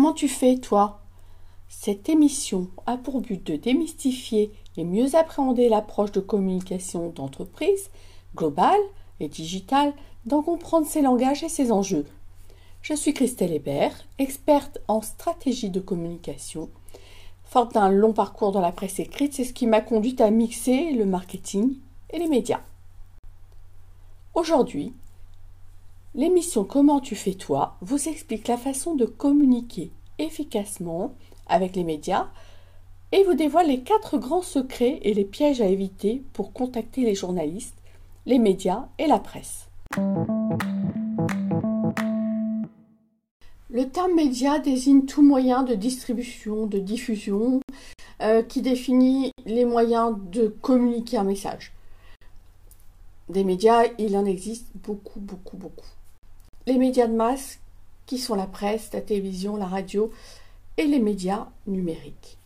Comment tu fais, toi? Cette émission a pour but de démystifier et mieux appréhender l'approche de communication d'entreprise, globale et digitale, d'en comprendre ses langages et ses enjeux. Je suis Christelle Hébert, experte en stratégie de communication. Forte d'un long parcours dans la presse écrite, c'est ce qui m'a conduite à mixer le marketing et les médias. Aujourd'hui, L'émission Comment tu fais toi? vous explique la façon de communiquer efficacement avec les médias et vous dévoile les quatre grands secrets et les pièges à éviter pour contacter les journalistes, les médias et la presse. Le terme média désigne tout moyen de distribution, de diffusion, euh, qui définit les moyens de communiquer un message. Des médias, il en existe beaucoup, beaucoup, beaucoup les médias de masse qui sont la presse, la télévision, la radio et les médias numériques,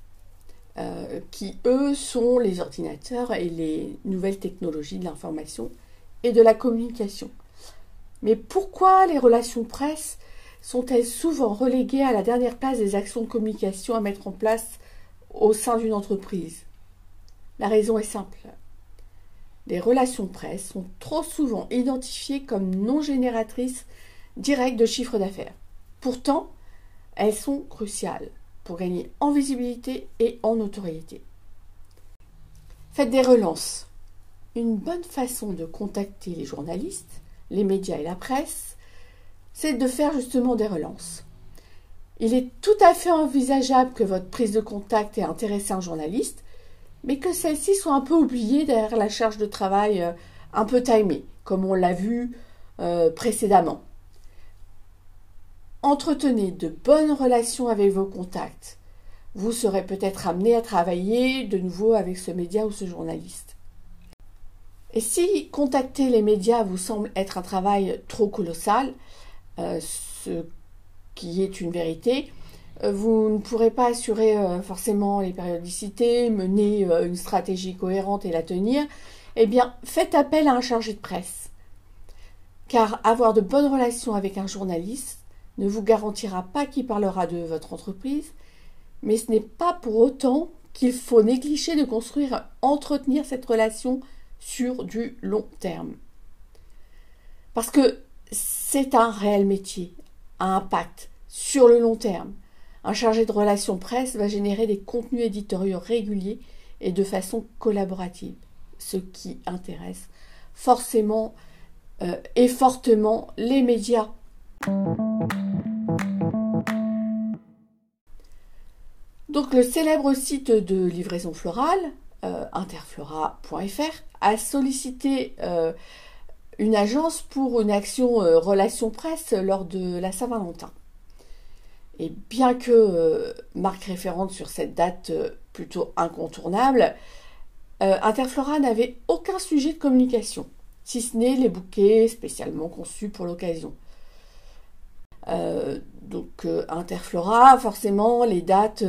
euh, qui eux sont les ordinateurs et les nouvelles technologies de l'information et de la communication. Mais pourquoi les relations presse sont-elles souvent reléguées à la dernière place des actions de communication à mettre en place au sein d'une entreprise? La raison est simple. Les relations presse sont trop souvent identifiées comme non génératrices directes de chiffre d'affaires. Pourtant, elles sont cruciales pour gagner en visibilité et en notoriété. Faites des relances. Une bonne façon de contacter les journalistes, les médias et la presse, c'est de faire justement des relances. Il est tout à fait envisageable que votre prise de contact ait intéressé un journaliste, mais que celle-ci soit un peu oubliée derrière la charge de travail euh, un peu timée, comme on l'a vu euh, précédemment. Entretenez de bonnes relations avec vos contacts. Vous serez peut-être amené à travailler de nouveau avec ce média ou ce journaliste. Et si contacter les médias vous semble être un travail trop colossal, euh, ce qui est une vérité, euh, vous ne pourrez pas assurer euh, forcément les périodicités, mener une stratégie cohérente et la tenir, eh bien faites appel à un chargé de presse. Car avoir de bonnes relations avec un journaliste, ne vous garantira pas qu'il parlera de votre entreprise, mais ce n'est pas pour autant qu'il faut négliger de construire, entretenir cette relation sur du long terme. Parce que c'est un réel métier, à impact sur le long terme. Un chargé de relations presse va générer des contenus éditoriaux réguliers et de façon collaborative, ce qui intéresse forcément euh, et fortement les médias donc le célèbre site de livraison florale, euh, interflora.fr, a sollicité euh, une agence pour une action euh, relation presse lors de la Saint-Valentin. Et bien que marque référente sur cette date plutôt incontournable, Interflora n'avait aucun sujet de communication, si ce n'est les bouquets spécialement conçus pour l'occasion. Euh, donc euh, Interflora, forcément, les dates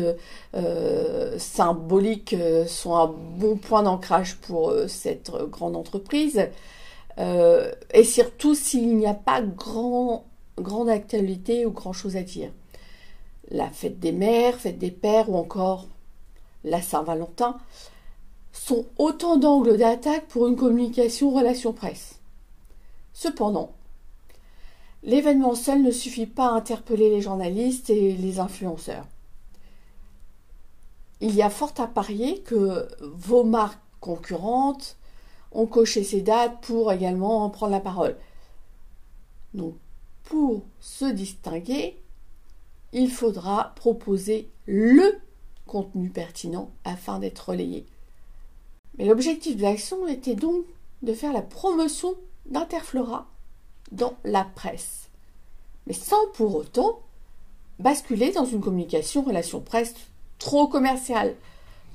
euh, symboliques sont un bon point d'ancrage pour cette grande entreprise. et surtout s'il n'y a pas grand, grande actualité ou grand chose à dire. La fête des mères, fête des pères ou encore la Saint-Valentin sont autant d'angles d'attaque pour une communication relation presse. Cependant, L'événement seul ne suffit pas à interpeller les journalistes et les influenceurs. Il y a fort à parier que vos marques concurrentes ont coché ces dates pour également en prendre la parole. Donc, pour se distinguer, il faudra proposer le contenu pertinent afin d'être relayé. Mais l'objectif de l'action était donc de faire la promotion d'Interflora dans la presse, mais sans pour autant basculer dans une communication relation presse trop commerciale,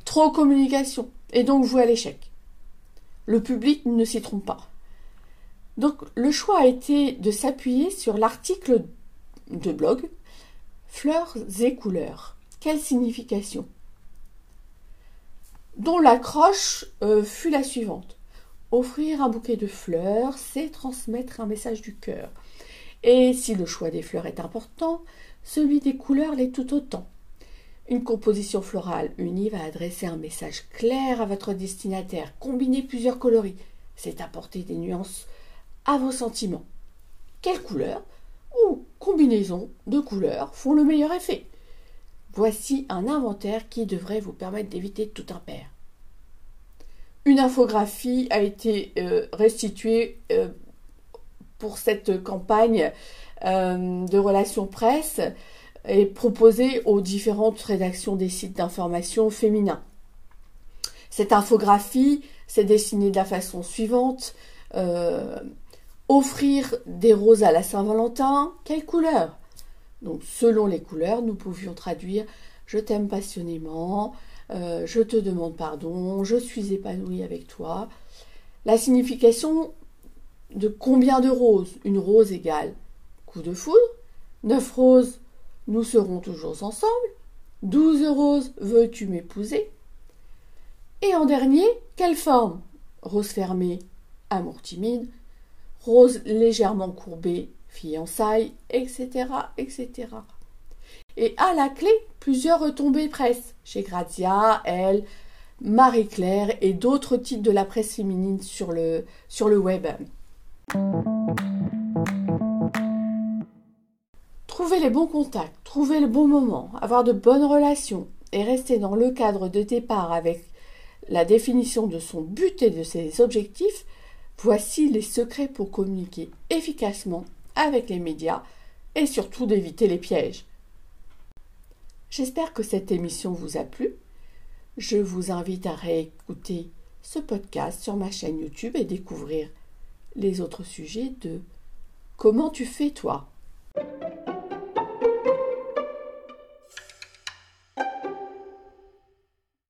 trop communication, et donc vouer à l'échec. Le public ne s'y trompe pas. Donc le choix a été de s'appuyer sur l'article de blog Fleurs et couleurs. Quelle signification? Dont l'accroche euh, fut la suivante. Offrir un bouquet de fleurs, c'est transmettre un message du cœur. Et si le choix des fleurs est important, celui des couleurs l'est tout autant. Une composition florale unie va adresser un message clair à votre destinataire. Combiner plusieurs coloris, c'est apporter des nuances à vos sentiments. Quelle couleur ou combinaison de couleurs font le meilleur effet? Voici un inventaire qui devrait vous permettre d'éviter tout impair. Une infographie a été euh, restituée euh, pour cette campagne euh, de relations presse et proposée aux différentes rédactions des sites d'information féminins. Cette infographie s'est dessinée de la façon suivante. offrir des roses à la Saint-Valentin, quelle couleur? Donc selon les couleurs, nous pouvions traduire je t'aime passionnément, euh, je te demande pardon, je suis épanouie avec toi. La signification de combien de roses? Une rose égale coup de foudre. Neuf roses, nous serons toujours ensemble. Douze roses, veux-tu m'épouser? Et en dernier, quelle forme? Rose fermée, amour timide. Rose légèrement courbée, fiançailles, etc., etc et à la clé plusieurs retombées presse chez Grazia, Elle, Marie-Claire et d'autres titres de la presse féminine sur le, sur le web. Trouver les bons contacts, trouver le bon moment, avoir de bonnes relations et rester dans le cadre de départ avec la définition de son but et de ses objectifs, voici les secrets pour communiquer efficacement avec les médias et surtout d'éviter les pièges. J'espère que cette émission vous a plu. Je vous invite à réécouter ce podcast sur ma chaîne YouTube et découvrir les autres sujets de Comment tu fais toi?